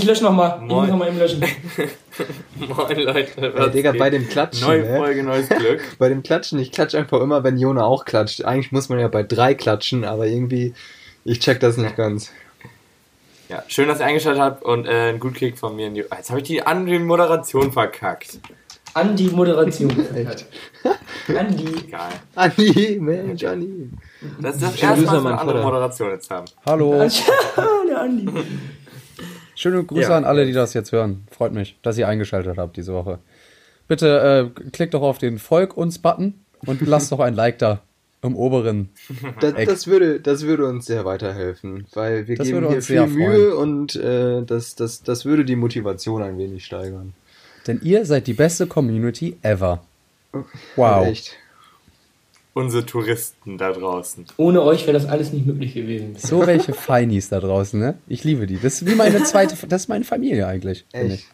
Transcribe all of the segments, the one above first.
ich lösche nochmal. Ich muss nochmal eben löschen. Moin Leute, Ey, Digga, bei dem Klatschen. Neue ne? Folge, neues Glück. Bei dem Klatschen, ich klatsche einfach immer, wenn Jona auch klatscht. Eigentlich muss man ja bei drei klatschen, aber irgendwie, ich check das nicht ganz. Ja, schön, dass ihr eingeschaltet habt und äh, ein Gutkick von mir. In die, Ah, jetzt habe ich die an die Moderation verkackt. An die Moderation. Echt. An die. Egal. Andi, Mensch, Andi. Das ist das erste Mal, an dass wir eine andere. Moderation jetzt haben. Hallo. Der Andi. Schöne Grüße Ja. an alle, die das jetzt hören. Freut mich, dass ihr eingeschaltet habt diese Woche. Bitte äh, klickt doch auf den Folg uns Button und lasst doch ein Like da im oberen. Das, Eck. das, würde, das würde uns sehr weiterhelfen, weil wir Das geben hier uns viel Mühe und äh, das, das, das würde die Motivation ein wenig steigern. Denn ihr seid die beste Community ever. Halt Wow. Echt. Unsere Touristen da draußen. Ohne euch wäre das alles nicht möglich gewesen. So welche Feinis da draußen, ne? Ich liebe die. Das ist wie meine zweite, das ist meine Familie eigentlich. Echt.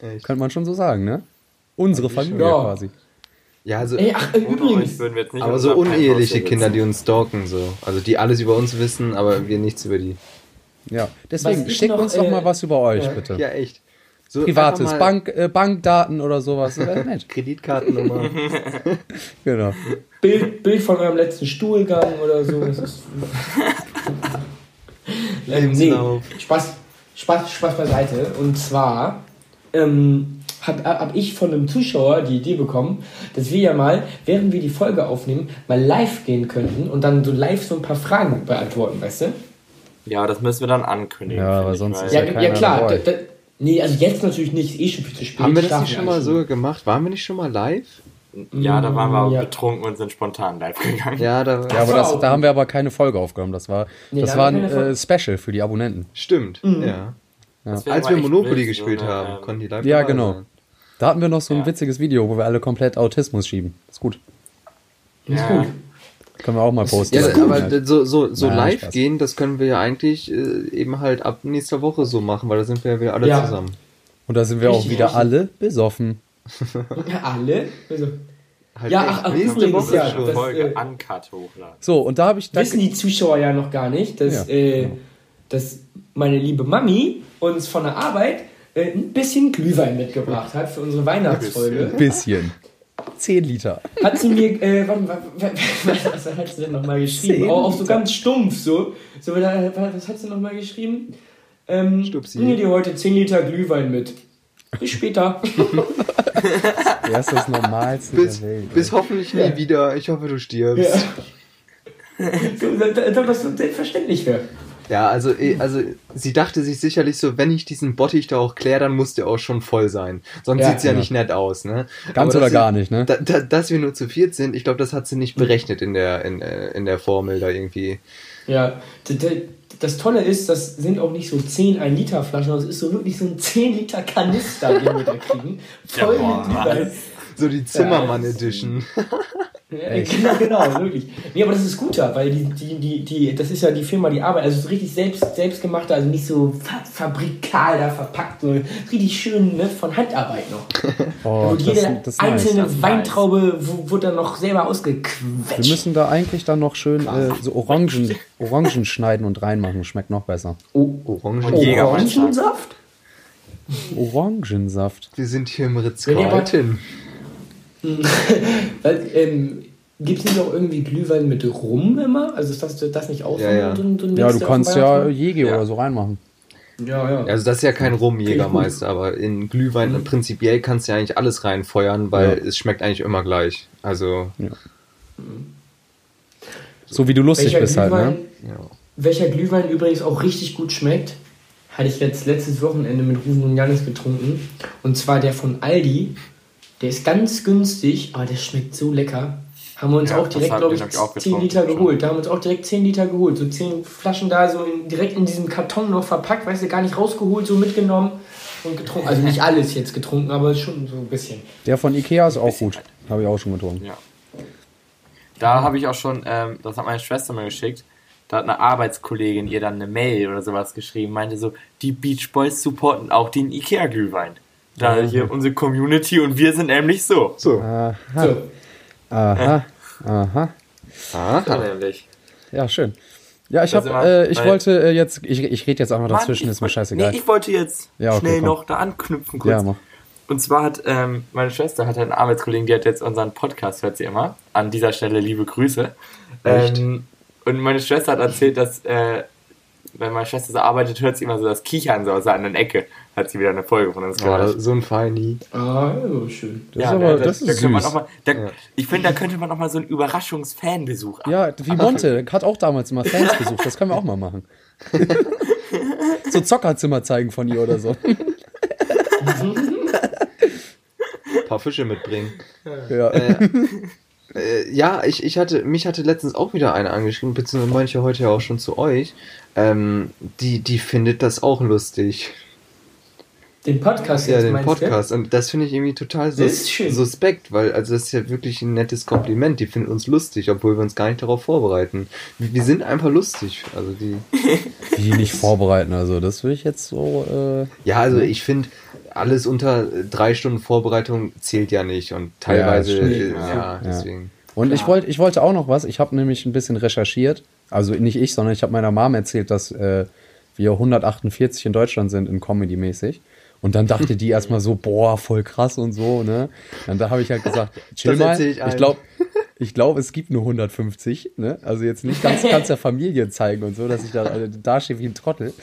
Echt. Könnte man schon so sagen, ne? Unsere Familie Ja. quasi. Ja, also, Ey, ach, äh, übrigens. würden wir jetzt nicht aber so Penthouse uneheliche Kinder, die uns stalken, so. Also die alles über uns wissen, aber wir nichts über die. Ja. Deswegen, Was ich schickt noch, uns doch äh, mal was über euch, ja. bitte. Ja, echt. So Privates, einfach mal Bank, äh, Bankdaten oder sowas. Das wäre nett. Kreditkartennummer. Genau. Bild, Bild von eurem letzten Stuhlgang oder so. Das ist. ähm, nee. Spaß, Spaß, Spaß beiseite. Und zwar ähm, habe hab ich von einem Zuschauer die Idee bekommen, dass wir ja mal, während wir die Folge aufnehmen, mal live gehen könnten und dann so live so ein paar Fragen beantworten, weißt du? Ja, das müssen wir dann ankündigen. Ja, aber sonst ist Ja, ja ja, klar. dabei. Da, da, nee, also jetzt natürlich nicht, ist eh schon viel zu spät. Haben wir das nicht schon mal so gemacht? Waren wir nicht schon mal live? Ja, da waren wir aber Ja. betrunken und sind spontan live gegangen. Ja, da Ja, aber Das auch da haben wir aber keine Folge aufgenommen. Das war, Nee, das da war ein äh, Special für die Abonnenten. stimmt. Mhm. Ja. Als wir Monopoly gespielt so eine, haben, ähm, konnten die live Ja, dabei genau. sein. Da hatten wir noch so ein Ja. witziges Video, wo wir alle komplett Autismus schieben. Ist gut. Ist Ja. gut. Können wir auch mal posten. Ja, ist aber d- so, so, so Nein, live Spaß. gehen, das können wir ja eigentlich äh, eben halt ab nächster Woche so machen, weil da sind wir ja wieder alle Ja. zusammen. Und da sind wir auch Richtig, wieder richtig. alle besoffen. Alle? Also, Halt Ja, ach, ach, nächste Woche ja, schon. das- Folge äh, uncut hochladen. So, und da habe ich... Da, wissen die Zuschauer ja noch gar nicht, dass, Ja. äh, dass meine liebe Mami uns von der Arbeit äh, ein bisschen Glühwein mitgebracht hat für unsere Weihnachtsfolge. bisschen. 10 Liter. Hat sie mir, äh, warte, warte, was hat sie denn nochmal geschrieben? Auch, auch so ganz stumpf, so. so was hat sie nochmal geschrieben? Ähm, Stupsi. bringe dir heute 10 Liter Glühwein mit. Bis später. Er ist das Normalste Bis, der Welt. bis hoffentlich nie Ja. wieder. Ich hoffe, du stirbst. Ja. so, da- da- was selbstverständlich wäre. Ja, also, eh, also sie dachte sich sicherlich so, wenn ich diesen Bottich da auch kläre, dann muss der auch schon voll sein. Sonst Ja. sieht's ja, Ja. nicht nett aus, ne? Ganz Aber oder gar sie- nicht, ne? Da, da, dass wir nur zu viert sind, ich glaube, das hat sie nicht berechnet in der, in, äh, in der Formel da irgendwie. Ja, das Tolle ist, das sind auch nicht so 10 1 Liter Flaschen, sondern es ist so wirklich so ein 10 Liter Kanister, den wir da kriegen. Voll Ja, boah, mit Glühwein. So die Zimmermann-Edition. Ja, genau, genau, wirklich. Nee, aber das ist guter, weil die, die, die, die, das ist ja die Firma, die arbeitet, also so richtig selbst, selbstgemachte, also nicht so fa fabrikal da verpackt, sondern richtig schön ne, von Handarbeit noch. Oh, Und das, jede das ist einzelne nice. Weintraube wurde dann noch selber Wir ausgequetscht. müssen da eigentlich dann noch schön äh, so Orangen, Orangen schneiden und reinmachen. Schmeckt noch besser. Oh, Orangen. Orangensaft? Orangensaft. Wir sind hier im ritz Wenn ihr aber- carlton Weil, ähm, Gibt es nicht auch irgendwie Glühwein mit Rum immer? Also ist das, das nicht auch Ja, so, ja. so, ein- so ein Ja, du kannst ja? Jäger Ja. oder so reinmachen. Ja, ja. Also das ist ja kein Rum-Jägermeister, aber in Glühwein Mhm. prinzipiell kannst du ja eigentlich alles reinfeuern, weil Ja. es schmeckt eigentlich immer gleich. Also, So wie du lustig welcher, bist halt, Glühwein, ne? ja. welcher Glühwein übrigens auch richtig gut schmeckt, hatte ich letzt, letztes Wochenende mit Rufen und Janis getrunken. Und zwar der von Aldi. Der ist ganz günstig, aber der schmeckt so lecker. Haben wir uns Ja, auch direkt, glaube den ich, auch 10 Liter geholt. Da haben wir uns auch direkt 10 Liter geholt. So 10 Flaschen da so in, direkt in diesem Karton noch verpackt, weißt du, gar nicht rausgeholt, so mitgenommen und getrunken. Also nicht alles jetzt getrunken, aber schon so ein bisschen. Der von Ikea ist auch gut. Habe ich auch schon getrunken. Ja. Da habe ich auch schon, ähm, das hat meine Schwester mir geschickt, da hat eine Arbeitskollegin ihr dann eine Mail oder sowas geschrieben, meinte so, die Beach Boys supporten auch den Ikea-Glühwein. Da hier unsere Community und wir sind nämlich so. So. Aha, So. aha, aha. Aha. nämlich. Ja, schön. Ja, ich immer- äh, ich wollte äh, jetzt, ich, ich rede jetzt einfach Mann, dazwischen, ich ist mir scheißegal. Nee, ich wollte jetzt Ja, okay, schnell komm. noch da anknüpfen kurz. ja, mach. Und zwar hat ähm, meine Schwester hat einen Arbeitskollegen, die hat jetzt unseren Podcast, hört sie immer. An dieser Stelle liebe Grüße. Ähm, und meine Schwester hat erzählt, dass äh, wenn meine Schwester so arbeitet, hört sie immer so das Kichern so aus der anderen Ecke. Hat sie wieder eine Folge von uns gehört. das- so ein Feini. Ah, ja, schön. Das ist aber, da- das da ist man süß. mal, da, Ja. Ich finde, da könnte man noch mal so einen Überraschungsfanbesuch. Ja, wie Monte, hat auch damals immer Fans besucht, das können wir auch mal machen. so Zockerzimmer zeigen von ihr oder so. Ein paar Fische mitbringen. Ja. Äh, ja, ich, ich hatte, mich hatte letztens auch wieder eine angeschrieben, beziehungsweise ja heute ja auch schon zu euch. Ähm, die, die findet das auch lustig. Den Podcast Ja, jetzt den Podcast. Und das finde ich irgendwie total sus ist schön. suspekt, weil also das ist ja wirklich ein nettes Kompliment. Die finden uns lustig, obwohl wir uns gar nicht darauf vorbereiten. Wir, wir sind einfach lustig. Also die. Wie nicht vorbereiten, also das will ich jetzt so. Äh, Ja, also ich finde, alles unter drei Stunden Vorbereitung zählt ja nicht. Und teilweise, stimmt. äh, Ja. ja, Ja. deswegen. Und ich wollte, ich wollte auch noch was. Ich habe nämlich ein bisschen recherchiert. Also nicht ich, sondern ich habe meiner Mom erzählt, dass äh, wir 148 in Deutschland sind in Comedy-mäßig. Und dann dachte die erstmal so, boah, voll krass und so, ne? Und da habe ich halt gesagt, chill mal. ich Ich, glaube, ich glaube, es gibt nur 150, ne? Also jetzt nicht ganz, ganz der Familie zeigen und so, dass ich da äh, dastehe wie ein Trottel.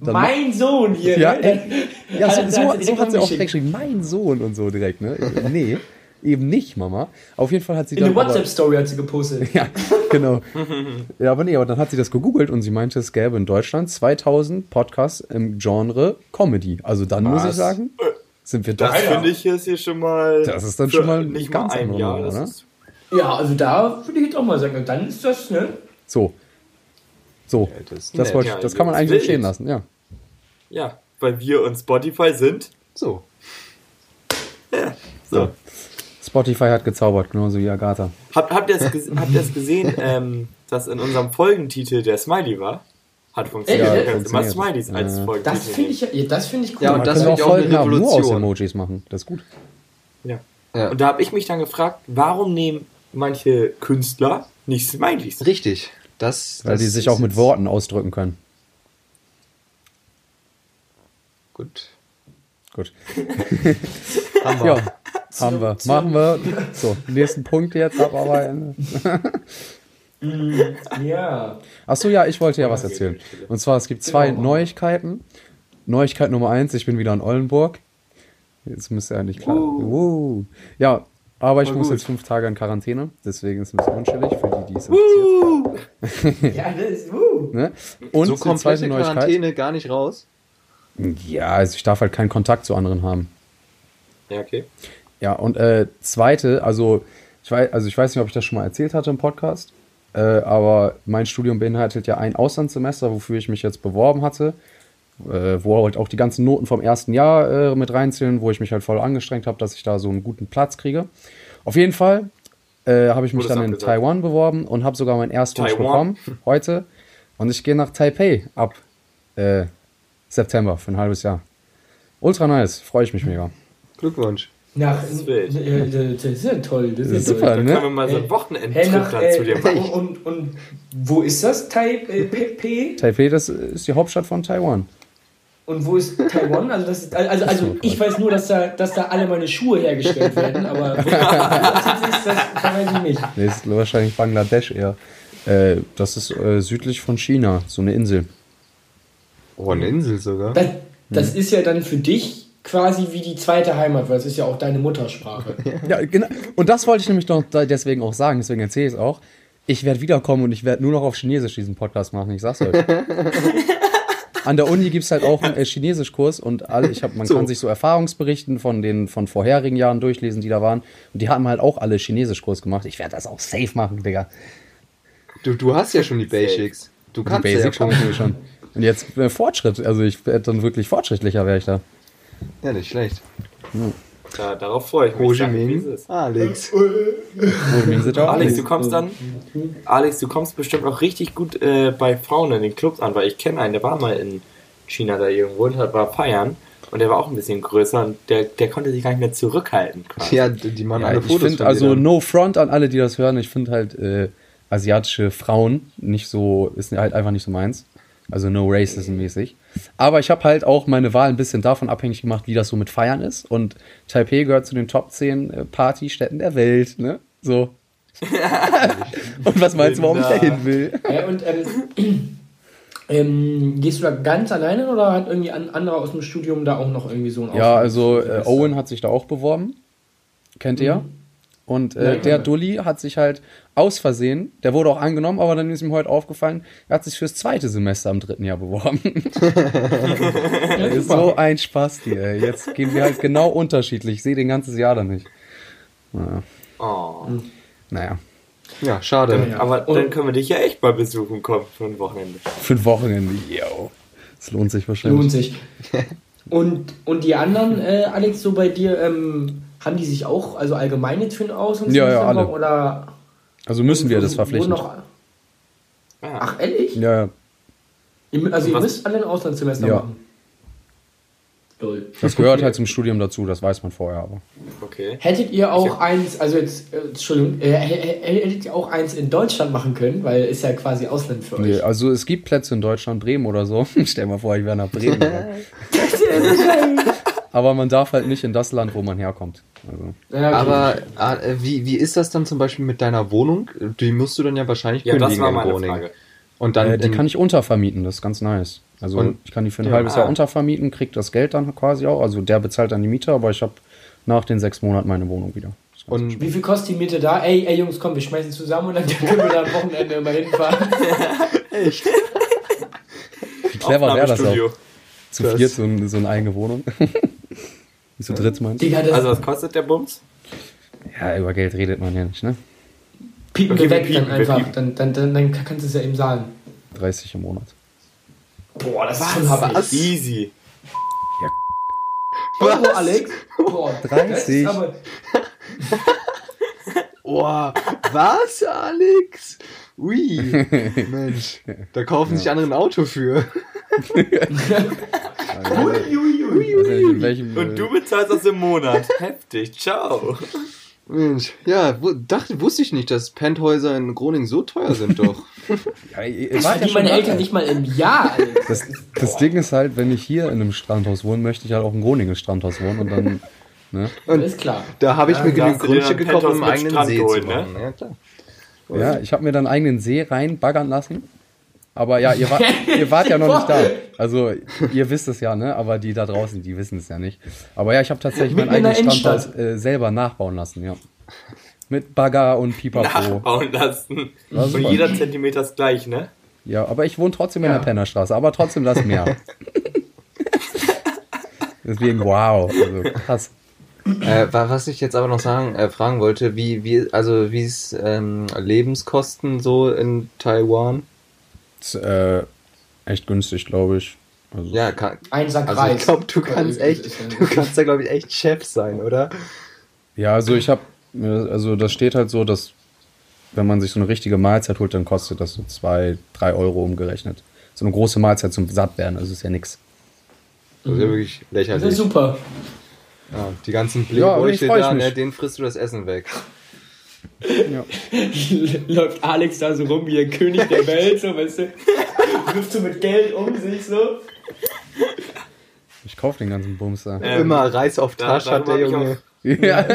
Dann Mein Sohn hier. Ja, ne? ey. Ja, so, so, so hat sie auch direkt geschrieben, mein Sohn und so direkt, ne? Nee, eben nicht, Mama. Auf jeden Fall hat sie In dann. der aber- WhatsApp-Story hat sie gepostet. ja, genau. Ja, aber nee, aber dann hat sie das gegoogelt und sie meinte, es gäbe in Deutschland 2000 Podcasts im Genre Comedy. Also dann muss ich Was? sagen, sind wir doch. Das finde ich jetzt hier schon mal. Das ist dann schon mal nicht ganz mal ein Jahr. Nummer, oder? Ja, also da würde ich jetzt auch mal sagen, dann ist das, ne? So. So. Ja, das Das, wollte, Ja, ich- das kann man eigentlich so stehen lassen, ja. ja, weil wir und Spotify sind. So. So. Spotify hat gezaubert, genauso wie Agatha. Habt, habt ihr es gesehen, ähm, dass in unserem Folgentitel der Smiley war? Hat funktioniert. Ja, können immer funktioniert. Smileys als Ja. Folgentitel Das finde ich, ja, ja, das finde ich cool. Ja, und das finde auch ich auch eine nur aus Revolution. Emojis machen. Das ist gut. Ja. Ja. Und da habe ich mich dann gefragt, warum nehmen manche Künstler nicht Smileys? Richtig. Das, Weil das die sich auch mit Worten ausdrücken können. Gut. Gut. Haben wir. Ja, haben wir. Machen wir. So, nächsten Punkt jetzt abarbeiten. ja. Achso, ja, ich wollte ja was erzählen. Und zwar, es gibt zwei Genau. Neuigkeiten. Neuigkeit Nummer eins, ich bin wieder in Oldenburg. Jetzt müsste eigentlich klar. Uh. Ja, aber ich Voll muss gut. jetzt fünf Tage in Quarantäne. Deswegen ist es ein bisschen unschillig für die, die es interessiert. Ja, das ist, uh. Ne? Und so komplette zweite Neuigkeit. Quarantäne gar nicht raus. Ja, also ich darf halt keinen Kontakt zu anderen haben. Ja, okay. Ja, und äh, zweite, also ich weiß, also ich weiß nicht, ob ich das schon mal erzählt hatte im Podcast, äh, aber mein Studium beinhaltet ja ein Auslandssemester, wofür ich mich jetzt beworben hatte, äh, wo halt auch die ganzen Noten vom ersten Jahr äh, mit reinzählen, wo ich mich halt voll angestrengt habe, dass ich da so einen guten Platz kriege. Auf jeden Fall äh, habe ich mich Wurde dann in. Taiwan beworben und habe sogar meinen Erstwunsch Taiwan. bekommen heute. Und ich gehe nach Taipei ab äh, September für ein halbes Jahr. Ultra nice, freue ich mich mega. Glückwunsch. Nach, Das ist wild. äh, das ist ja toll. Das ist, Das ist super, toll. Ne? können wir mal so einen Hey, Wochenendtrip Hey, nach, äh, zu dir machen. und, und, und wo ist das? Taipei? Taipei, das ist die Hauptstadt von Taiwan. Und wo ist Taiwan? Also, das ist, also, also ich weiß nur, dass da, dass da alle meine Schuhe hergestellt werden, aber wo das ist, das weiß ich nicht. Nee, ist wahrscheinlich Bangladesch eher. Äh, das ist äh, südlich von China, so eine Insel. Oh, eine Insel sogar. Das, das ist ja dann für dich quasi wie die zweite Heimat, weil es ist ja auch deine Muttersprache. Ja, genau. Und das wollte ich nämlich noch deswegen auch sagen, deswegen erzähle ich es auch. Ich werde wiederkommen und ich werde nur noch auf Chinesisch diesen Podcast machen, ich sag's euch. An der Uni gibt es halt auch einen äh, Chinesischkurs und alle, ich hab, man So. kann sich so Erfahrungsberichten von den von vorherigen Jahren durchlesen, die da waren. Und die haben halt auch alle Chinesischkurs gemacht. Ich werde das auch safe machen, Digga. Du, du hast ja schon die Basics. Du Die kannst Basics ja schon. Und jetzt äh, Fortschritt, also ich werde dann wirklich fortschrittlicher, wäre ich da. Ja, nicht schlecht. Da, darauf freue ich mich. Ho Chi Minh, ist. Alex. Alex, du kommst dann, Alex, du kommst bestimmt auch richtig gut äh, bei Frauen in den Clubs an, weil ich kenne einen, der war mal in China da irgendwo und hat, war feiern und der war auch ein bisschen größer und der, der konnte sich gar nicht mehr zurückhalten. Quasi. Ja, die machen Ja, alle ich Fotos finde von also no front an alle, die das hören. Ich finde halt, äh, asiatische Frauen nicht so, ist halt einfach nicht so meins. Also no racism mäßig. Aber ich habe halt auch meine Wahl ein bisschen davon abhängig gemacht, wie das so mit Feiern ist. Und Taipei gehört zu den Top 10 äh, Partystätten der Welt, ne? So. und was meinst du, warum ich da hin will? Ja, und ähm, ähm, gehst du da ganz alleine oder hat irgendwie ein anderer aus dem Studium da auch noch irgendwie so ein Ja, Ausflug- also äh? Owen hat sich da auch beworben. Kennt ihr? Und äh, Ja, der. Dulli hat sich halt aus Versehen, der wurde auch angenommen, aber dann ist ihm heute aufgefallen, er hat sich fürs zweite Semester im dritten Jahr beworben. Ist so ein Spaß, ey. Jetzt gehen wir halt genau unterschiedlich. Ich sehe den ganzes Jahr dann nicht. Naja. Oh. naja. Ja, schade. Ja. Aber Und- dann können wir dich ja echt mal besuchen kommen für ein Wochenende. Für ein Wochenende. Yo. Das lohnt sich wahrscheinlich. Lohnt sich. Und, und die anderen, äh, Alex, so bei dir, ähm, haben die sich auch, also allgemein jetzt für ein Aus- und Ja, ja, alle. Oder Also müssen wir das verpflichten. noch, ach, ehrlich? Ja, ja. Ihr- Also ihr Was- müsst alle ein Auslandssemester Ja. machen. Das gehört halt zum Studium dazu, das weiß man vorher aber. Okay. Hättet ihr auch eins, also jetzt, äh, Entschuldigung, äh, hä- hä- hättet ihr auch eins in Deutschland machen können, weil ist ja quasi Ausland für Nee, euch. also es gibt Plätze in Deutschland, Bremen oder so. Stell mal vor, ich wäre nach Bremen. Aber man darf halt nicht in das Land, wo man herkommt. Also, Ja. Aber äh, wie, wie ist das dann zum Beispiel mit deiner Wohnung? Die musst du dann ja wahrscheinlich Ja, das kündigen war in meine Groningen. Frage. Und dann äh, die in- kann ich untervermieten, das ist ganz nice. Also Und- ich kann die für ein ja. halbes Jahr Ah. untervermieten, krieg das Geld dann quasi auch. Also der bezahlt dann die Miete, aber ich habe nach den sechs Monaten meine Wohnung wieder. Das Und Wie viel kostet die Miete da? Ey, ey Jungs, komm, wir schmeißen zusammen und dann können wir da am Wochenende immer hinfahren. Wie clever wäre das auch. Zu Das- viert so, ein, so eine eigene Wohnung. Wie zu dritt meinst du? Digga, das Also was kostet der Bums? Ja, über Geld redet man ja nicht, ne? piepen Okay, wir weg piepen, dann einfach. Dann, dann, dann, dann kannst du es ja eben sagen. 30 im Monat. Boah, das ist schon. Was? Easy. Euro, Alex? Boah, 30. Das ist aber, Oh, was, Alex? Ui, Mensch, da kaufen sich andere ein Auto für. Ich in welchem, Und du bezahlst das im Monat. Heftig. Ciao. Mensch, ja, dachte, wusste ich nicht, dass Penthäuser in Groningen so teuer sind doch. ja, Das schon meine. Eltern nicht mal im Jahr. Das, das Ding ist halt, wenn ich hier in einem Strandhaus wohne, möchte ich halt auch im Groningen Strandhaus wohnen und dann, ne? Alles klar. Da habe ich Ja, mir genügend Grundstück gekauft, um einen mit eigenen Strand See geholt, zu ne? machen. Ja, klar. Ja, ich habe mir dann einen eigenen See reinbaggern lassen. Aber ja, ihr, war, ihr wart ja noch nicht da. Also, ihr wisst es ja, ne? Aber die da draußen, die wissen es ja nicht. Aber ja, ich habe tatsächlich mein Mitten in der eigenes Innenstadt. Strandhaus äh, selber nachbauen lassen, ja. Mit Bagger und Pipapo. Nachbauen lassen. Und jeder Zentimeter ist gleich, ne? Ja, aber ich wohne trotzdem in Ja. der Pennerstraße, aber trotzdem das Meer. Deswegen, wow. Also, krass. Äh, wa- was ich jetzt aber noch sagen, äh, fragen wollte, wie, wie, also wie ist ähm, Lebenskosten so in Taiwan? Ist, äh, echt günstig, glaube ich. Also, Ja, kann, Ein Sack also Reis. ich glaube, du kannst Äh, echt, ja- du kannst da glaube ich echt Chef sein, oder? Ja, also ich habe, also das steht halt so, dass wenn man sich so eine richtige Mahlzeit holt, dann kostet das so zwei, drei Euro umgerechnet. So eine große Mahlzeit zum Sattwerden, also ist ja nix. Das ist ja wirklich Das ist lächerlich. super. Ja, die ganzen Ja, aber Playboy da, mich. ne, denen frisst du das Essen weg. Ja. Läuft Alex da so rum wie der König der Welt, so, weißt du? Wirft so mit Geld um sich, so. Ich kaufe den ganzen Bums da. Ähm, Immer Reis auf Tasche hat der Junge. Ja.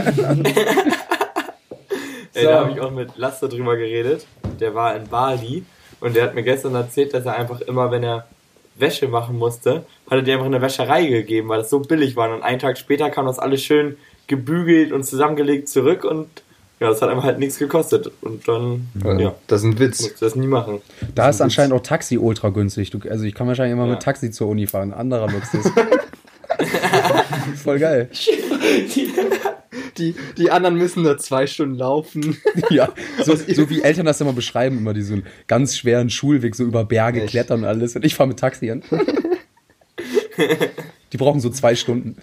Ey, So. da habe ich auch mit Lasse drüber geredet. Der war in Bali und der hat mir gestern erzählt, dass er einfach immer, wenn er Wäsche machen musste, hat er die einfach in eine Wäscherei gegeben, weil das so billig war. Und einen Tag später kam das alles schön gebügelt und zusammengelegt zurück und ja, das hat einfach halt nichts gekostet. Und dann, ja, Das ist ein Witz. musste das nie machen. Da ist anscheinend auch Taxi ultra günstig. Du, also ich kann wahrscheinlich immer Ja. mit Taxi zur Uni fahren. Anderer Luxus. Voll geil. Die, die anderen müssen da zwei Stunden laufen. Ja, so, so wie Eltern das immer beschreiben, immer diesen ganz schweren Schulweg, so über Berge Echt? klettern und alles. Und ich fahre mit Taxi hin. Die brauchen so zwei Stunden.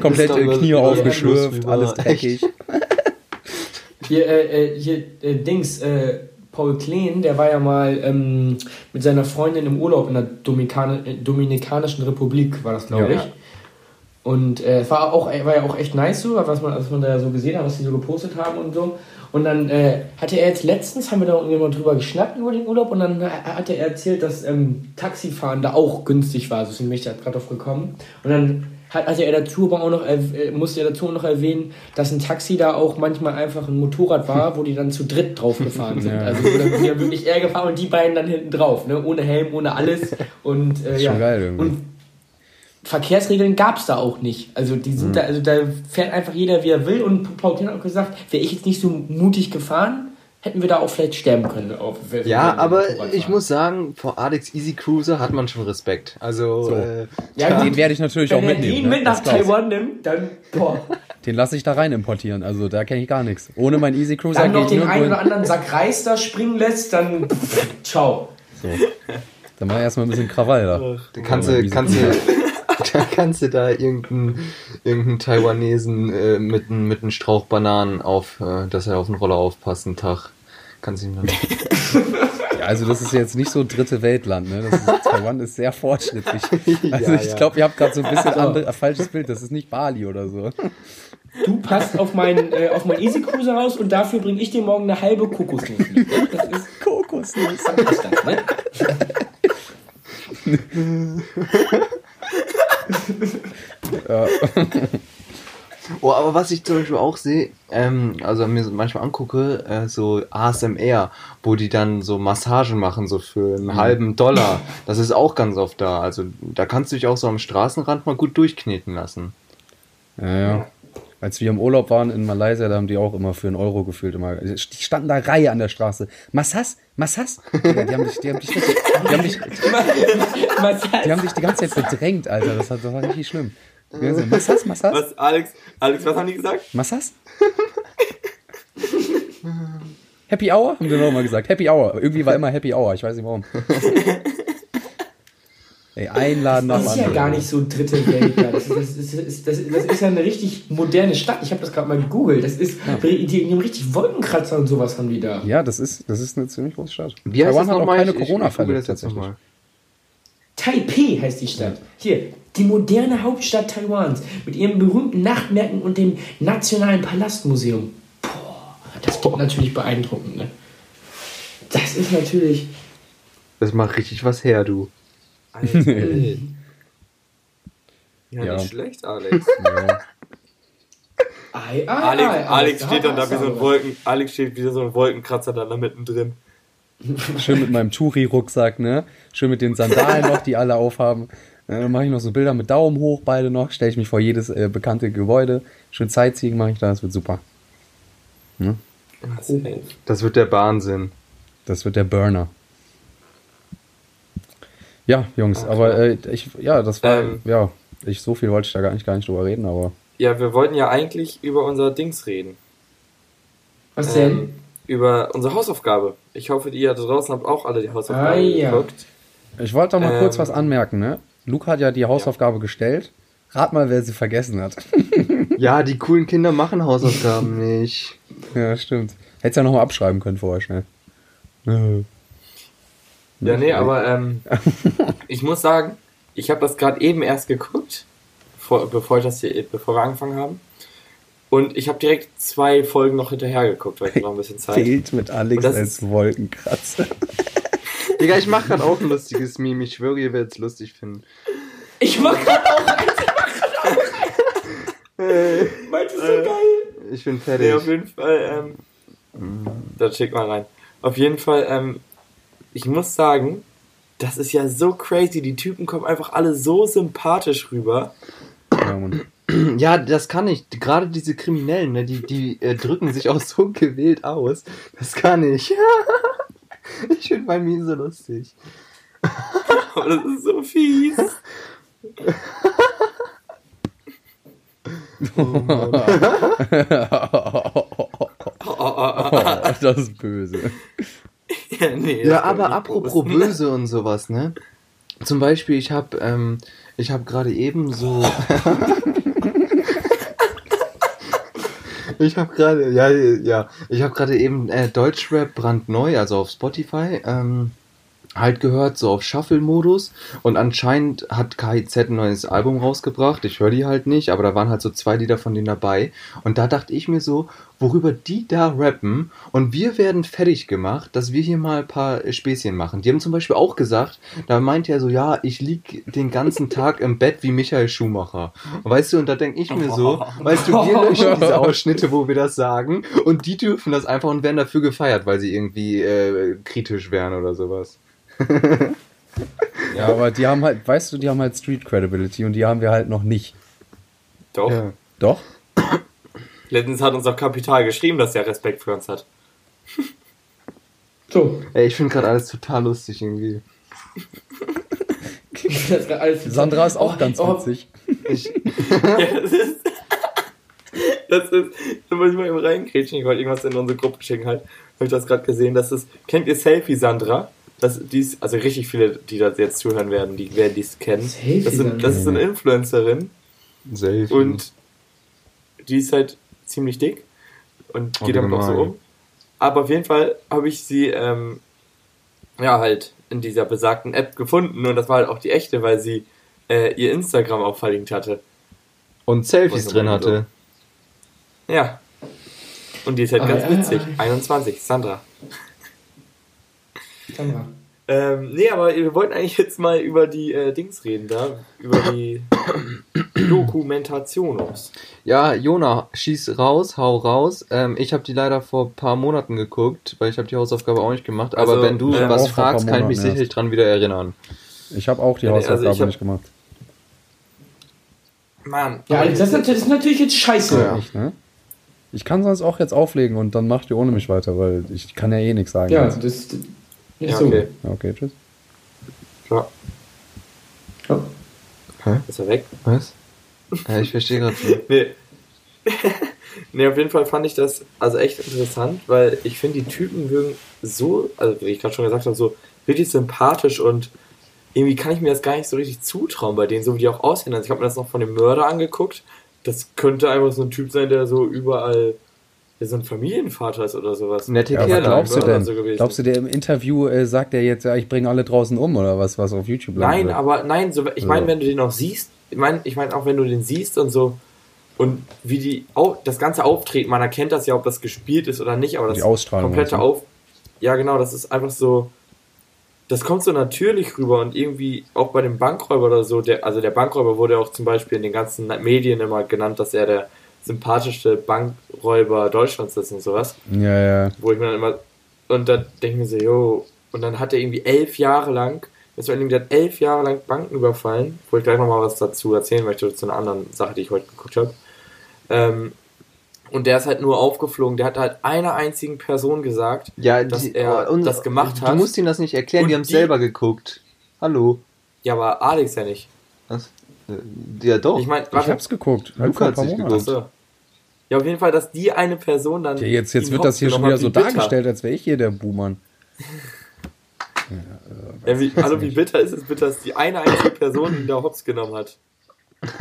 Komplett ist äh, Knie was- alles dreckig. Hier, äh, äh, hier, äh, Dings, äh, Paul Kleen, der war ja mal ähm, mit seiner Freundin im Urlaub in der Dominikane, äh, Dominikanischen Republik, war das, glaube Ja. ich. Und äh, es war, auch, war ja auch echt nice so, was man, was man da so gesehen hat, was die so gepostet haben und so. Und dann äh, hatte er jetzt letztens, haben wir da irgendwann drüber geschnackt über den Urlaub und dann hatte er erzählt, dass ähm, Taxifahren da auch günstig war. So sind mich da gerade drauf gekommen. Und dann hat, hatte er dazu aber auch noch, äh, musste er dazu auch noch erwähnen, dass ein Taxi da auch manchmal einfach ein Motorrad war, wo die dann zu dritt drauf gefahren sind. Ja. Also wo dann ja wirklich er gefahren und die beiden dann hinten drauf, ne? ohne Helm, ohne alles. Und, äh, ja. schon geil irgendwie. Und Verkehrsregeln gab es da auch nicht. Also die sind Mhm. da, also da fährt einfach jeder wie er will und Paul Kern hat auch gesagt, wäre ich jetzt nicht so mutig gefahren, hätten wir da auch vielleicht sterben können. Wenn Ja, aber ich muss sagen, vor Alex Easy Cruiser hat man schon Respekt. Also, So. äh, ja, Den werde ich natürlich auch wenn mitnehmen. den ne? mit nach du. Taiwan nimmt, dann boah, Den lasse ich da rein importieren. Also da kenne ich gar nichts. Ohne mein Easy Cruiser dann gehe noch ich den einen oder anderen Sack Reis da springen lässt, dann pff, ciao. So. Dann war erstmal ein bisschen Krawall da. da kannst du, kannst du, da kannst du da irgendeinen, irgendeinen Taiwanesen äh, mit, einem- mit einem Strauch Bananen auf, äh, dass er auf den Roller aufpasst, einen Tag. Kannst du ihm dann. Ja, also das ist jetzt nicht so dritte Weltland. Ne? Das ist, Taiwan ist sehr fortschrittlich. Also Ja, ich ja. glaube, ihr habt gerade so ein bisschen andere, ein falsches Bild. Das ist nicht Bali oder so. Du passt auf meinen äh, auf meinen Easy Cruiser raus und dafür bringe ich dir morgen eine halbe Kokosnuss mit. Ne? Das ist Kokosnuss. Samstag, ne? Ja. Oh, aber was ich zum Beispiel auch sehe, ähm, also mir manchmal angucke, äh, so ASMR, wo die dann so Massagen machen, so für einen halben Dollar. Das ist auch ganz oft da. Also da kannst du dich auch so am Straßenrand mal gut durchkneten lassen. Ja, ja. Als wir im Urlaub waren in Malaysia, da haben die auch immer für einen Euro gefühlt immer. Die standen da Reihe an der Straße. Massas? Massas? Die haben dich, die haben dich, die haben dich, die haben dich die ganze Zeit bedrängt, Alter. Das, hat, das war richtig schlimm. Die haben so, Massas? Massas? Was, Alex, Alex, was haben die gesagt? Massas? Happy Hour? Haben die nochmal gesagt. Happy Hour. Irgendwie war immer Happy Hour. Ich weiß nicht warum. Ey, einladen nach Das ist ja gar nicht so dritte Welt da. Das ist, das, ist, das, ist, das, ist, das ja eine richtig moderne Stadt. Ich habe das gerade mal gegoogelt. Das ist, die, die haben richtig Wolkenkratzer und sowas haben die da. Ja, das ist, das ist eine ziemlich große Stadt. Wie Taiwan das hat auch nochmal? keine Corona-Fälle das tatsächlich. nochmal. Taipei heißt die Stadt. Hier, die moderne Hauptstadt Taiwans mit ihren berühmten Nachtmärkten und dem Nationalen Palastmuseum. Boah, das gibt natürlich beeindruckend, ne? Das ist natürlich. Das macht richtig was her, du. Alter, ja, Ja. nicht schlecht, Alex. Ja. Ei, ei, Alex, ei, Alex steht dann da wie so ein. Wolken, Alex steht wie so ein Wolkenkratzer dann da mittendrin. Schön mit meinem Touri-Rucksack, ne? Schön mit den Sandalen noch, die alle aufhaben. Äh, Dann mache ich noch so Bilder mit Daumen hoch, beide noch. Stelle ich mich vor jedes äh, bekannte Gebäude. Schön Sightseeing mache ich da, das wird super. Safe. Das wird der Wahnsinn. Das wird der Burner. Ja, Jungs, Okay. aber äh, ich, ja, das war, Ähm. ja, ich, so viel wollte ich da gar nicht, gar nicht drüber reden, aber Ja, wir wollten ja eigentlich über unser Dings reden. Was denn? Ähm, über unsere Hausaufgabe. Ich hoffe, ihr da draußen habt auch alle die Hausaufgabe Ah, ja. geguckt. ich wollte doch mal kurz Ähm. was anmerken, ne? Luca hat ja die Hausaufgabe gestellt. Rat mal, wer sie vergessen hat. Ja, die coolen Kinder machen Hausaufgaben nicht. ja, stimmt. Hättest ja nochmal abschreiben können vorher schnell. Ja, nee, aber ähm, ich muss sagen, ich habe das gerade eben erst geguckt, vor, bevor, ich das hier, bevor wir angefangen haben. Und ich habe direkt zwei Folgen noch hinterher geguckt, weil ich noch ein bisschen Zeit. Fehlt mit Alex als ist- Wolkenkratzer. Digga, ich mach grad auch ein lustiges Meme. Ich schwöre, ihr werdet es lustig finden. Ich mach grad auch eins, ich mach grad auch eins. Meinst du so Äh. geil? Ich bin Nee, fertig. auf jeden Fall, ähm, da schick mal rein. Auf jeden Fall, ähm, ich muss sagen, das ist ja so crazy. Die Typen kommen einfach alle so sympathisch rüber. Ja, Mann. Ja, das kann ich. Gerade diese Kriminellen, ne, die, die äh, drücken sich auch so gewählt aus. Das kann ich. ich finde mein Meme so lustig. Aber das ist so fies. das ist böse. ja, nee, Ja, aber apropos böse und sowas, ne? Zum Beispiel, ich habe ähm, ich habe gerade eben so Ich habe gerade ja ja, ich habe gerade eben äh, Deutschrap brandneu, also auf Spotify ähm, halt gehört, so auf Shuffle-Modus. Und anscheinend hat KIZ ein neues Album rausgebracht. Ich höre die halt nicht, aber da waren halt so zwei Lieder von denen dabei. Und da dachte ich mir so, worüber die da rappen und wir werden fertig gemacht, dass wir hier mal ein paar Späßchen machen. Die haben zum Beispiel auch gesagt, da meint er so, ja, ich lieg den ganzen Tag im Bett wie Michael Schumacher. Weißt du, und da denke ich mir so, weißt du, wir löschen diese Ausschnitte, wo wir das sagen und die dürfen das einfach und werden dafür gefeiert, weil sie irgendwie äh, kritisch wären oder sowas. Ja, aber die haben halt, weißt du, die haben halt Street Credibility und die haben wir halt noch nicht. Doch. Ja. Doch? Letztens hat uns auch Kapital geschrieben, dass er Respekt für uns hat. So, Ey, ich finde gerade alles total lustig irgendwie. das ist grad alles Sandra ist auch Oh, ganz oh, witzig. Ich, Ja, das ist. Das ist. Da muss ich mal eben reingrätschen. Ich wollte irgendwas in unsere Gruppe schicken halt. Habe ich das gerade gesehen. Das ist. Kennt ihr Selfie Sandra? Das, die ist, also richtig viele, die das jetzt zuhören werden, die werden dies kennen. Selfie Das, sind, das ist eine Influencerin Selfie. und die ist halt ziemlich dick und Oh, geht damit auch so um. Aber auf jeden Fall habe ich sie ähm, ja halt in dieser besagten App gefunden und das war halt auch die echte, weil sie äh, ihr Instagram auch verlinkt hatte. Und Selfies drin aber hatte. Ja. Und die ist halt Ah, ganz ja, witzig. ja. 21, Sandra. Sandra. Ähm, nee, aber wir wollten eigentlich jetzt mal über die äh, Dings reden da. Über die Dokumentationos. Ja, Jona, schieß raus, hau raus. Ähm, ich habe die leider vor ein paar Monaten geguckt, weil ich habe die Hausaufgabe auch nicht gemacht. Aber Also, wenn du ähm, was fragst, kann ich mich sicherlich dran wieder erinnern. Ich habe auch die Ja, nee, also Hausaufgabe ich hab- nicht gemacht. Mann. Ja, das ist natürlich, das ist natürlich jetzt scheiße. Ja. Echt, ne? Ich kann sonst auch jetzt auflegen und dann macht ihr ohne mich weiter, weil ich kann ja eh nichts sagen. Ja, jetzt. das ist Ja, so. okay. Okay, tschüss. Ja. Ja. Ist er weg? Was? Ja, ich verstehe gerade nicht. Nee. nee, auf jeden Fall fand ich das also echt interessant, weil ich finde, die Typen wirken so, also wie ich gerade schon gesagt habe, so richtig sympathisch und irgendwie kann ich mir das gar nicht so richtig zutrauen bei denen, so wie die auch aussehen. Also ich habe mir das noch von dem Mörder angeguckt. Das könnte einfach so ein Typ sein, der so überall der so ein Familienvater ist oder sowas. Nette Ja, was Kerle. glaubst du denn? so gewesen. glaubst du, der im Interview äh, sagt er jetzt, ja, ich bringe alle draußen um oder was, was auf YouTube landen Nein, wird? aber nein, so, ich meine, wenn du den auch siehst, ich meine, ich meine auch wenn du den siehst und so und wie die au- das ganze Auftreten, man erkennt das ja, ob das gespielt ist oder nicht, aber das Die Ausstrahlung komplette du? auf ja genau, das ist einfach so das kommt so natürlich rüber und irgendwie auch bei dem Bankräuber oder so, der, also der Bankräuber wurde auch zum Beispiel in den ganzen Medien immer genannt, dass er der sympathischste Bankräuber Deutschlands ist und sowas Ja, ja. wo ich mir dann immer und da denke ich mir so, jo, und dann hat er irgendwie elf Jahre lang, das war irgendwie, der hat elf Jahre lang Banken überfallen, wo ich gleich nochmal was dazu erzählen möchte, zu einer anderen Sache, die ich heute geguckt habe. Ähm, und der ist halt nur aufgeflogen, der hat halt einer einzigen Person gesagt, Ja, dass die, er und- das gemacht Du hat. musst ihm das nicht erklären, Und die haben es selber geguckt. Hallo. ja, aber Alex ja nicht. Was? Äh, Ja, doch. Ich meine, Ich hab's geguckt. Luca hat sich geguckt. so. Ja, auf jeden Fall, dass die eine Person dann. Ja, jetzt jetzt wird das hier schon wieder so bitter. dargestellt, als wäre ich hier der Buhmann. Ja, wie, also wie bitter ist es bitter, dass die eine einzige Person ihn da hops genommen hat.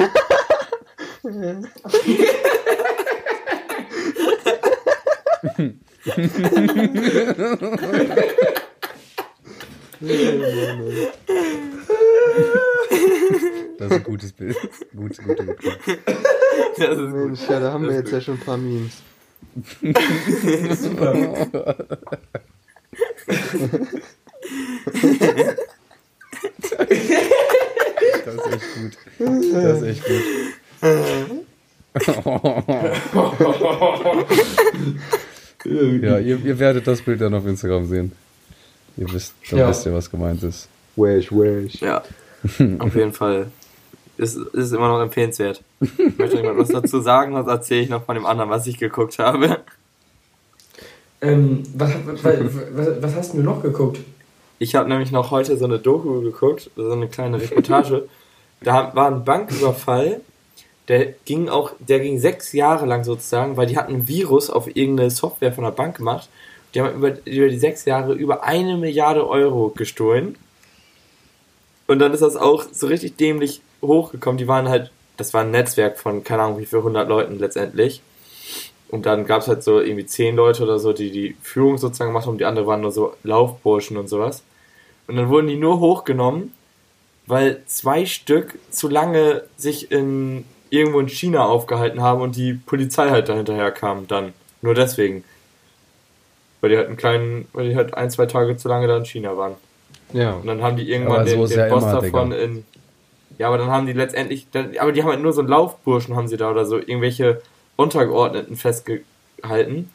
Das ist ein gutes Bild. Gut, gut, gut, gut. Das ist gut. Mensch, ja, da haben wir Das jetzt ist ja schon ein paar Memes. Das ist echt gut. Das ist echt gut. ja, ihr, ihr werdet das Bild dann auf Instagram sehen. Ihr wisst, dann Ja. wisst ihr, was gemeint ist. Wesh, wesh. Ja, auf jeden Fall. Ist, ist immer noch empfehlenswert. Möchte jemand was dazu sagen, was erzähle ich noch von dem anderen, was ich geguckt habe? Ähm, was, was, was, was hast du noch geguckt? Ich habe nämlich noch heute so eine Doku geguckt, so eine kleine Reportage. Da war ein Banküberfall, der ging auch, der ging sechs Jahre lang sozusagen, weil die hatten ein Virus auf irgendeine Software von der Bank gemacht. Die haben über, über die sechs Jahre über eine Milliarde Euro gestohlen. Und dann ist das auch so richtig dämlich hochgekommen. Die waren halt, das war ein Netzwerk von, keine Ahnung, wie viel, 100 Leuten letztendlich. Und dann gab es halt so irgendwie zehn Leute oder so, die die Führung sozusagen gemacht haben. Die anderen waren nur so Laufburschen und sowas. Und dann wurden die nur hochgenommen, weil zwei Stück zu lange sich in irgendwo in China aufgehalten haben und die Polizei halt dahinterher kam dann. Nur deswegen. Weil die halt einen kleinen, weil die halt ein, zwei Tage zu lange da in China waren. Ja. Und dann haben die irgendwann Aber den, den Boss davon Digga. in. Ja, aber dann haben die letztendlich. Aber die haben halt nur so einen Laufburschen, haben sie da oder so, irgendwelche Untergeordneten festgehalten.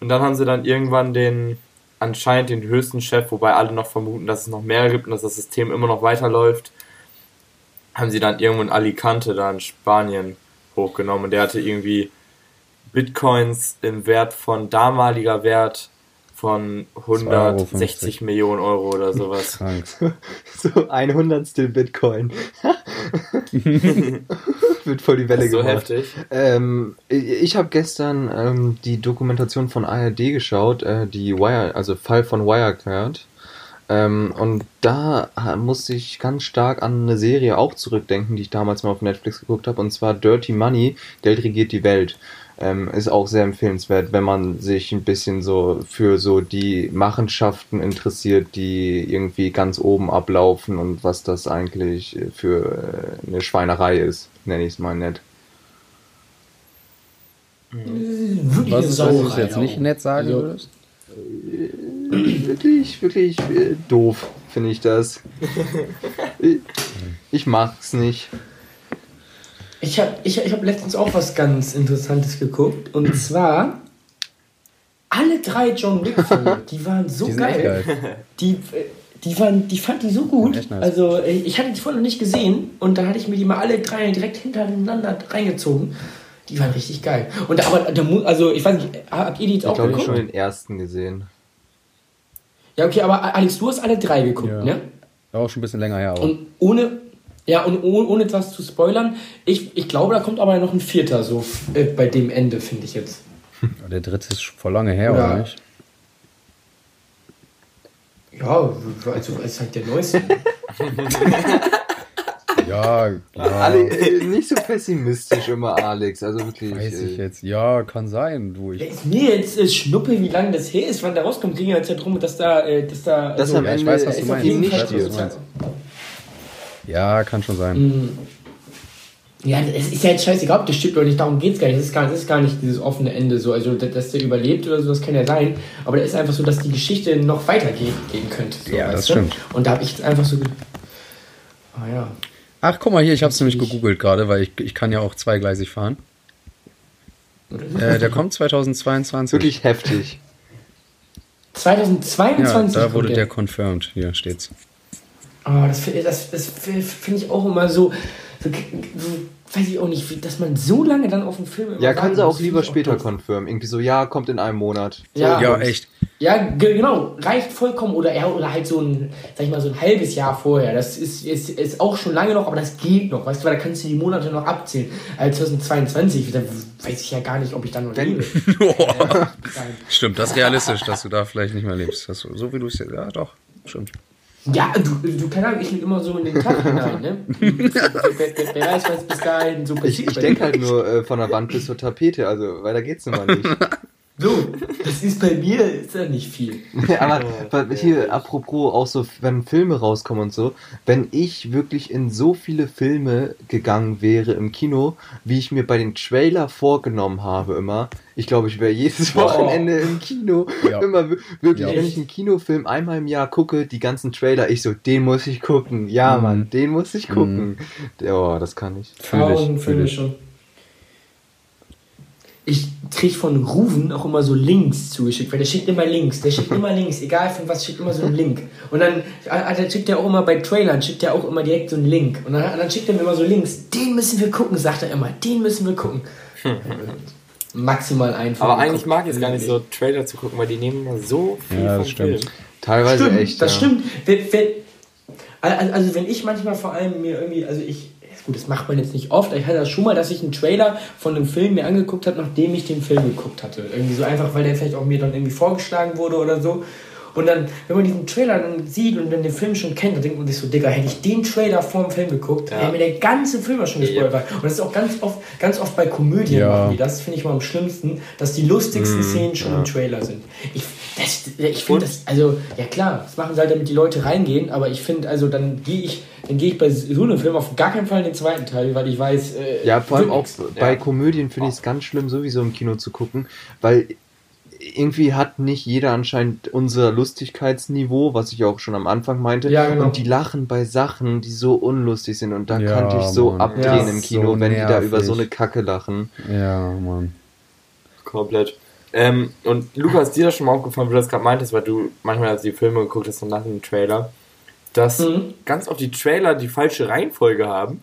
Und dann haben sie dann irgendwann den, anscheinend den höchsten Chef, wobei alle noch vermuten, dass es noch mehr gibt und dass das System immer noch weiterläuft, haben sie dann irgendwo in Alicante, da in Spanien, hochgenommen. Und der hatte irgendwie Bitcoins im Wert von damaliger Wert von 160 Millionen Euro oder sowas. Krank. So ein Hundertstel Bitcoin. Wird voll die Welle so gemacht. heftig. Ähm, ich habe gestern ähm, die Dokumentation von ARD geschaut, äh, die Wire, also Fall von Wirecard. Ähm, und da musste ich ganz stark an eine Serie auch zurückdenken, die ich damals mal auf Netflix geguckt habe, und zwar Dirty Money, Geld regiert die Welt. Ähm, ist auch sehr empfehlenswert, wenn man sich ein bisschen so für so die Machenschaften interessiert, die irgendwie ganz oben ablaufen und was das eigentlich für äh, eine Schweinerei ist, nenne ich es mal nett. Wirklich Was ist, was du jetzt nicht nett sagen Also, würdest? wirklich, wirklich äh, doof, finde ich das. ich, ich mag's nicht. Ich habe ich, ich hab letztens auch was ganz Interessantes geguckt. Und zwar alle drei John Wick-Filme, die waren so Die geil. geil. Die, äh, die, waren, die fand ich so gut. Echt nice. Also äh, ich hatte die vorher noch nicht gesehen und da hatte ich mir die mal alle drei direkt hintereinander reingezogen. Die waren richtig geil. Und aber der Mu- also ich weiß nicht, habt ihr die jetzt Ich auch glaube, ich geguckt? schon den ersten gesehen. Ja, okay, aber Alex, du hast alle drei geguckt, Ja. ne? War auch schon ein bisschen länger her. Aber. Und ohne, ja, und ohne, ohne etwas zu spoilern, ich, ich glaube, da kommt aber noch ein vierter so äh, bei dem Ende, finde ich jetzt. Der dritte ist vor lange her, Oder- oder nicht? Ja, also es ist halt der neueste. Ja, ja. Ale, äh, nicht so pessimistisch immer, Alex. Also wirklich. Weiß ich äh, jetzt. Ja, kann sein. Du, Ja, ich, ist mir jetzt äh, Schnuppe, wie lange das her ist, wann der rauskommt, ging ja jetzt ja drum, dass da, äh, dass da. Das am ja, ich Ende weiß, was du ist meinst. nicht Ich weiß, was du meinst. Ja, kann schon sein. Mhm. Ja, es ist ja jetzt scheißegal, ob der stirbt oder nicht, darum geht's gar nicht. Das ist gar, das ist gar nicht dieses offene Ende so. Also, dass der überlebt oder so, das kann ja sein. Aber da ist einfach so, dass die Geschichte noch weitergehen gehen könnte. So, Ja, das du? stimmt. Und da habe ich jetzt einfach so. Ah ja. Ach, guck mal hier, ich habe es nämlich gegoogelt gerade, weil ich, ich kann ja auch zweigleisig fahren. Äh, der kommt 2022. Wirklich heftig. 2022 Ja, da wurde der. der confirmed. Hier steht's. Oh, das das, das fi- finde ich auch immer so, so, so, weiß ich auch nicht, wie, dass man so lange dann auf den Film immer Ja, warten sie muss, auch lieber später doof. confirmen. Irgendwie so, ja, kommt in einem Monat. Ja. Ja, echt. Ja, ge- genau, reicht vollkommen oder ja, oder halt so ein, sag ich mal, so ein halbes Jahr vorher. Das ist, ist, ist auch schon lange noch, aber das geht noch, weißt du, weil da kannst du die Monate noch abzählen. Als 2022, da weiß ich ja gar nicht, ob ich dann noch lebe. Stimmt, das ist realistisch, dass du da vielleicht nicht mehr lebst. Das, so wie du es jetzt. Ja, doch. Stimmt. Ja, du, du keine Ahnung, ich lebe immer so in den Tag hinein, ne? wer, wer, weiß, was bis dahin so Ich, passiert. ich bei denke halt nur äh, von der Wand bis zur Tapete, also weiter geht's nun mal nicht. So, das ist bei mir, ist ja nicht viel. Aber weil hier, apropos auch so, wenn Filme rauskommen und so, wenn ich wirklich in so viele Filme gegangen wäre im Kino, wie ich mir bei den Trailer vorgenommen habe immer, ich glaube, ich wäre jedes. Wochenende im Kino. Ja. Immer wir- wirklich, Ja. wenn ich einen Kinofilm einmal im Jahr gucke, die ganzen Trailer, ich so, den muss ich gucken. Ja, Mhm. Mann, den muss ich gucken. Oh, das kann ich. Fühl Tausend ich. Fühl ich. schon. Ich krieg von Ruven auch immer so Links zugeschickt, weil der schickt immer Links, der schickt immer Links, egal von was, schickt immer so einen Link. Und dann dann schickt er auch immer bei Trailern, schickt er auch immer direkt so einen Link. Und dann, dann schickt er mir immer so Links, den müssen wir gucken, sagt er immer, den müssen wir gucken. Maximal ein. Aber eigentlich mag ich es gar nicht so, Trailer zu gucken, weil die nehmen immer so viel Ja, vom das stimmt. Film. Teilweise Stimmt, echt. das ja. stimmt. Wenn, wenn, also, also wenn ich manchmal vor allem mir irgendwie, also ich, gut, das macht man jetzt nicht oft, ich hatte das schon mal, dass ich einen Trailer von einem Film mir angeguckt habe, nachdem ich den Film geguckt hatte. Irgendwie so einfach, weil der vielleicht auch mir dann irgendwie vorgeschlagen wurde oder so. Und dann, wenn man diesen Trailer dann sieht und dann den Film schon kennt, dann denkt man sich so, Digga, hätte ich den Trailer vor dem Film geguckt, Ja. hätte mir der ganze Film ja schon gespoilert. Ja. Und das ist auch ganz oft, ganz oft bei Komödien Ja. machen die das, finde ich mal am schlimmsten, dass die lustigsten Szenen schon im Trailer sind. Ich, das, ich finde das, also, ja klar, das machen sie halt, damit die Leute reingehen, aber ich finde, also dann gehe ich, dann gehe ich bei so einem Film auf gar keinen Fall in den zweiten Teil, weil ich weiß, äh, Ja, vor allem auch nix. bei Ja. Komödien finde ich es ganz schlimm, sowieso im Kino zu gucken, weil irgendwie hat nicht jeder anscheinend unser Lustigkeitsniveau, was ich auch schon am Anfang meinte. Ja, genau. Und die lachen bei Sachen, die so unlustig sind. Und da Ja, konnte ich so Mann. abdrehen Ja, im so Kino, wenn die da nervig. über so eine Kacke lachen. Ja, Mann. Komplett. Ähm, und Lukas, ist dir das schon mal aufgefallen, wie du das gerade meintest, weil du manchmal als die Filme geguckt hast und nach dem Trailer, dass Mhm. ganz oft die Trailer die falsche Reihenfolge haben.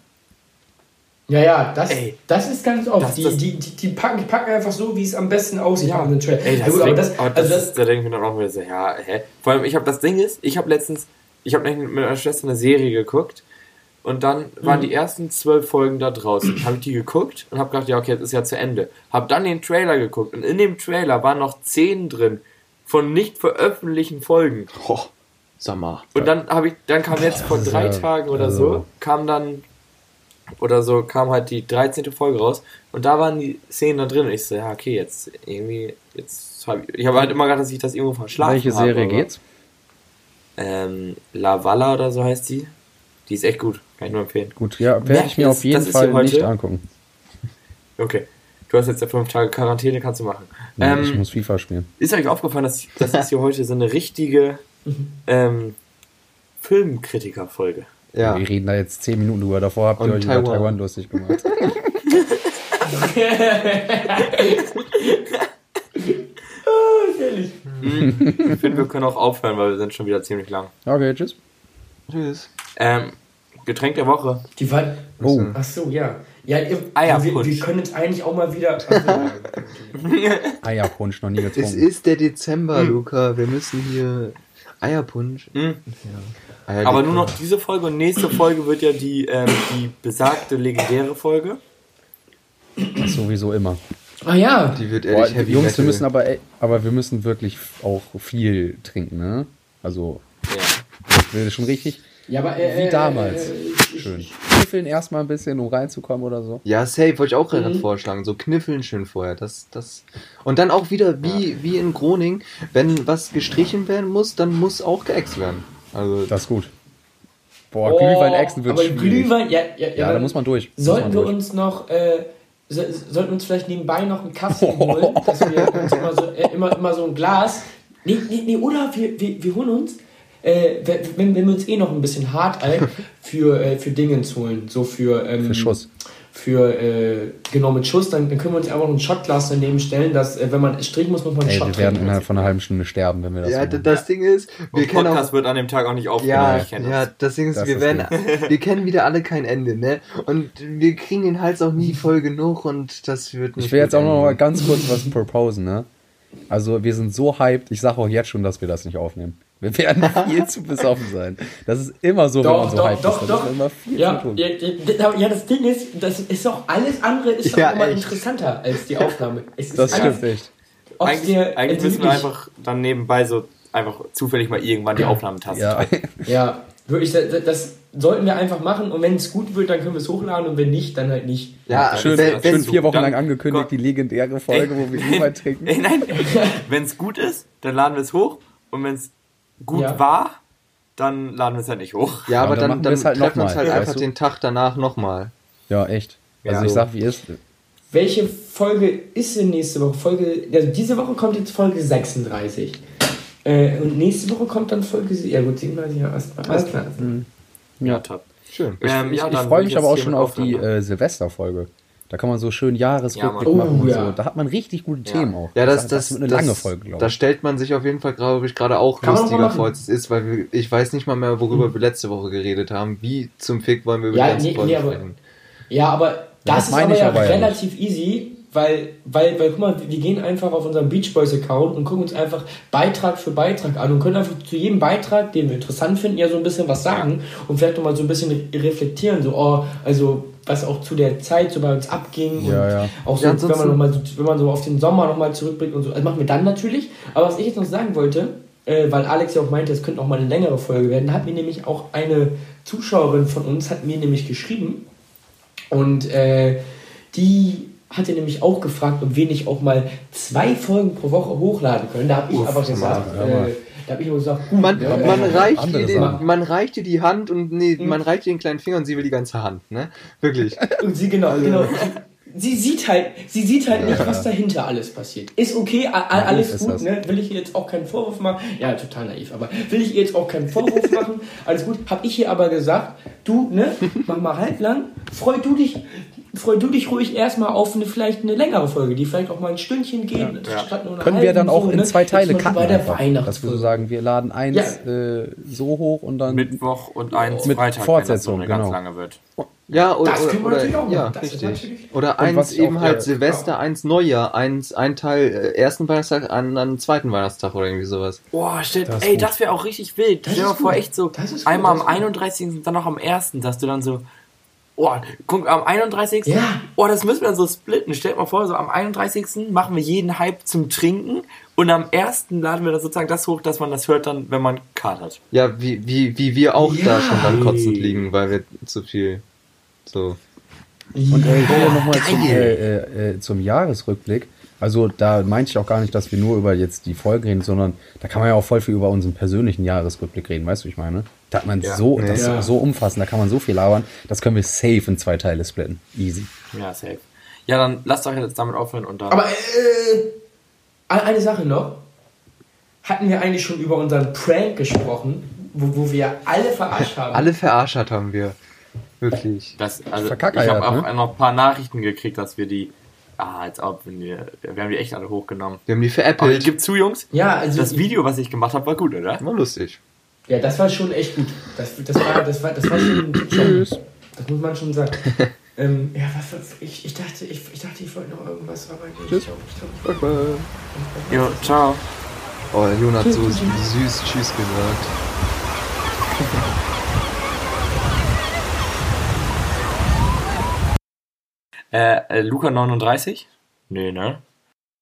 Ja, ja, das, Ey. das ist ganz oft. Das- die, das- die, die, die, packen, die packen einfach so, wie es am besten aussieht Ja. den Trailer. Ey, ja, das, gut, aber das, aber das, also das, ist, da denke ich mir dann auch wieder so, ja, hä? Vor allem, ich habe das Ding ist, ich habe letztens, ich habe mit meiner Schwester eine Serie geguckt und dann waren Mhm. die ersten zwölf Folgen da draußen. habe ich die geguckt und habe gedacht, ja, okay, jetzt ist ja zu Ende. Habe dann den Trailer geguckt und in dem Trailer waren noch zehn drin von nicht veröffentlichten Folgen. Oh, sag mal. Und dann habe ich, dann kam jetzt vor drei Tagen oder so, kam dann oder so, kam halt die 13. Folge raus und da waren die Szenen da drin und ich so, ja, okay, jetzt irgendwie, jetzt habe ich, ich habe halt immer gedacht, dass ich das irgendwo verschlafen Welche habe, Serie aber- geht's? Ähm, La Valla oder so heißt die. Die ist echt gut, kann ich nur empfehlen. Gut, ja, werde Merk ich mir das- auf jeden das Fall nicht angucken. Okay. Du hast jetzt ja fünf Tage Quarantäne, kannst du machen. Nee, ich Ähm, muss FIFA spielen. ist euch aufgefallen, dass das ist hier heute so eine richtige ähm, Filmkritiker-Folge. Ja. Wir reden da jetzt 10 Minuten drüber. Davor habt ihr Und euch über Taiwan. Taiwan lustig gemacht. ehrlich. Ich finde, wir können auch aufhören, weil wir sind schon wieder ziemlich lang. Okay, tschüss. Tschüss. Ähm, Getränk der Woche. Die war, Oh. ach so, ja. Ja, ihr, wir, Eierpunsch. wir können jetzt eigentlich auch mal wieder. Ach so, Eierpunsch noch nie Es getrunken. ist der Dezember, Luca. Wir müssen hier Eierpunsch. Mhm. Eierlikör. Aber nur noch diese Folge und nächste Folge wird ja die, ähm, die besagte legendäre Folge. Sowieso immer. ah ja. Die wird Boah, ehrlich heavy Jungs, Metal. wir müssen aber, ey, aber wir müssen wirklich auch viel trinken, ne? Also, Ja. das wäre schon richtig. Ja, aber äh, Wie äh, damals. Äh, ich- Schön. Kniffeln erstmal ein bisschen, um reinzukommen oder so. Ja, safe, wollte ich auch gerade Mhm. vorschlagen. So kniffeln schön vorher. Das, das. Und dann auch wieder wie, wie in Groning, wenn was gestrichen werden muss, dann muss auch geäxt werden. Also, Das ist gut. Boah, Oh, Glühwein-Exen wird aber schwierig. Glühwein, ja, ja, ja, da dann muss man durch. Sollten man wir durch. uns noch, äh, so, sollten wir uns vielleicht nebenbei noch einen Kasten holen, dass wir uns immer so, äh, immer, immer so ein Glas. Nee, nee, nee, oder wir, wir, wir holen uns, äh, wenn, wenn wir uns eh noch ein bisschen hart äh, für, äh, für Dingens holen, so für, ähm, Für Schuss. Für, äh, genau, mit Schuss, dann, dann können wir uns einfach noch ein Shotglas daneben stellen, dass, äh, wenn man strichen muss, muss man einen Ey, Shot wir werden trinken. innerhalb von einer halben Stunde sterben, wenn wir das ja, machen. das Ding ist, wir Und kennen Podcast auch. wird an dem Tag auch nicht aufgenommen. Ja, ich kenne ja, das. das Ding ist, Das wir ist werden, wir kennen wieder alle kein Ende, ne? Und wir kriegen den Hals auch nie voll genug und das wird nicht. Ich will jetzt gut auch noch mal enden. ganz kurz was proposen, ne? Also, wir sind so hyped, ich sage auch jetzt schon, dass wir das nicht aufnehmen. Wir werden viel zu besoffen sein. Das ist immer so, wenn Doch, man so doch, hyped doch, ist. Doch. ist immer viel Ja, zu tun. ja, ja, ja, das Ding ist, das ist doch alles andere ist doch Ja, immer echt. interessanter als die Aufnahme. Es ist Das alles- stimmt echt. Eigentlich, dir- eigentlich müssen wir einfach dann nebenbei so einfach zufällig mal irgendwann die Aufnahmetaste Ja. drücken. Ja, wirklich, das, das sollten wir einfach machen und wenn es gut wird, dann können wir es hochladen und wenn nicht, dann halt nicht. Ja, Schön, wenn, das schön wenn, ist vier Wochen lang angekündigt, Gott. die legendäre Folge, Ey. wo wir Glühwein trinken. Ey, nein, wenn es gut ist, dann laden wir es hoch und wenn es gut Ja. war, dann laden wir es halt nicht hoch. ja, aber dann dann, dann, wir es halt treffen wir noch uns mal, halt einfach du? den Tag danach nochmal. Ja, echt. Also Ja. ich sag, wie ist. Welche Folge ist denn nächste Woche? Folge, also diese Woche kommt jetzt Folge 36. Äh, und nächste Woche kommt dann Folge, ja gut, 37, ja, alles klar. Alles klar. Ja, top. Schön. Ähm, Ich, ja, ich freue mich aber auch schon auf die äh, Silvesterfolge. Da kann man so schön Jahresrückblick Ja, machen Oh, und ja. so. Da hat man richtig gute Ja. Themen auch. Ja, das, das, das, wird eine das, lange Folge, glaube Da ich. stellt man sich auf jeden Fall, glaube ich, gerade auch Kann man lustiger vor, als es ist, weil wir, ich weiß nicht mal mehr, worüber wir letzte Woche geredet haben. Wie zum Fick wollen wir über Ja, die ganze nee, Folge nee, aber- sprechen? Ja, aber das, das ist aber ich ja aber ja relativ easy, weil, weil, weil, guck mal, wir gehen einfach auf unseren Beach Boys Account und gucken uns einfach Beitrag für Beitrag an und können einfach zu jedem Beitrag, den wir interessant finden, ja so ein bisschen was sagen und vielleicht nochmal so ein bisschen re- reflektieren, so, oh, also was auch zu der Zeit so bei uns abging Ja, und ja. auch so, Ja, wenn man noch mal so, wenn man so auf den Sommer nochmal zurückblickt und so, das machen wir dann natürlich, aber was ich jetzt noch sagen wollte, äh, weil Alex ja auch meinte, es könnte auch mal eine längere Folge werden, hat mir nämlich auch eine Zuschauerin von uns, hat mir nämlich geschrieben und äh, die hatte nämlich auch gefragt, ob wir nicht auch mal zwei Folgen pro Woche hochladen können. Da habe ich aber gesagt, ja, mal. äh, da habe ich aber gesagt, gut, Man, ja, man, ja, reicht ihr den, man reicht ihr die Hand und nee, Mhm. man reicht ihr den kleinen Finger und sie will die ganze Hand, ne? Wirklich. Und sie genau, genau. Sie, sie sieht halt, sie sieht halt nicht, was dahinter alles passiert. Ist okay, a, a, alles ist gut, ne? Will ich ihr jetzt auch keinen Vorwurf machen? Ja, total naiv, aber will ich ihr jetzt auch keinen Vorwurf machen? Alles gut. Hab ich ihr aber gesagt, du, ne? Mach mal halblang. Freu du dich, freu du dich ruhig erstmal auf eine vielleicht eine längere Folge, die vielleicht auch mal ein Stündchen geht, Ja. statt nur eine Können wir dann auch so, in zwei Teile cutten bei der einfach, dass wir so sagen, wir laden eins äh, so hoch und dann Mittwoch und eins Mit Freitag, Fortsetzung, wenn das so eine genau. ganz lange wird. Ja, oder, Das oder, können wir oder natürlich auch ja, richtig. natürlich- Oder eins ich auch, eben halt äh, Silvester, eins Neujahr, eins ein Teil äh, ersten Weihnachtstag, an an zweiten Weihnachtstag oder irgendwie sowas. Boah, stell, Das ey, gut. das wäre auch richtig wild. Das Stell dir vor, echt so, Das ist gut, einmal das am ist gut. 31. und dann noch am 1., dass du dann so, oh, guck, am 31. Ja. Oh, das müssen wir dann so splitten. Stell dir mal vor, so am 31. machen wir jeden Hype zum Trinken und am 1. laden wir dann sozusagen das hoch, dass man das hört dann, wenn man hat. Ja, wie, wie, wie wir auch Ja. da schon dann kotzend liegen, weil wir zu viel so. Und äh, hier nochmal zum, äh, äh, äh, zum Jahresrückblick. Also da meinte ich auch gar nicht, dass wir nur über jetzt die Folge reden, sondern da kann man ja auch voll viel über unseren persönlichen Jahresrückblick reden, weißt du, wie ich meine? Da hat man Ja. so, das Ja. ist so umfassend, da kann man so viel labern, das können wir safe in zwei Teile splitten. Easy. Ja, safe. Ja, dann lasst euch jetzt damit aufhören und dann. Aber äh, eine Sache noch. Hatten wir eigentlich schon über unseren Prank gesprochen, wo, wo wir alle verarscht haben? Alle verarscht haben wir. Wirklich. Das, also, ich habe auch ne? noch ein paar Nachrichten gekriegt, dass wir die. Ah, als ob wir, wir haben die echt alle hochgenommen. Wir haben die Aber veräppelt. gib zu, Jungs. Ja, also Das Video, was ich gemacht habe, war gut, oder? War lustig. Ja, das war schon echt gut. Das, das, war, das, war, das war schon. Tschüss. Das muss man schon sagen. ähm, ja, was, was, ich, ich, dachte, ich, ich dachte, ich wollte noch irgendwas, aber nee, Tschüss. ich glaub, ich glaub, Jo, ciao. Oh, der Jon hat so süß Tschüss gesagt. Äh, äh, Luca 39? Nee, ne?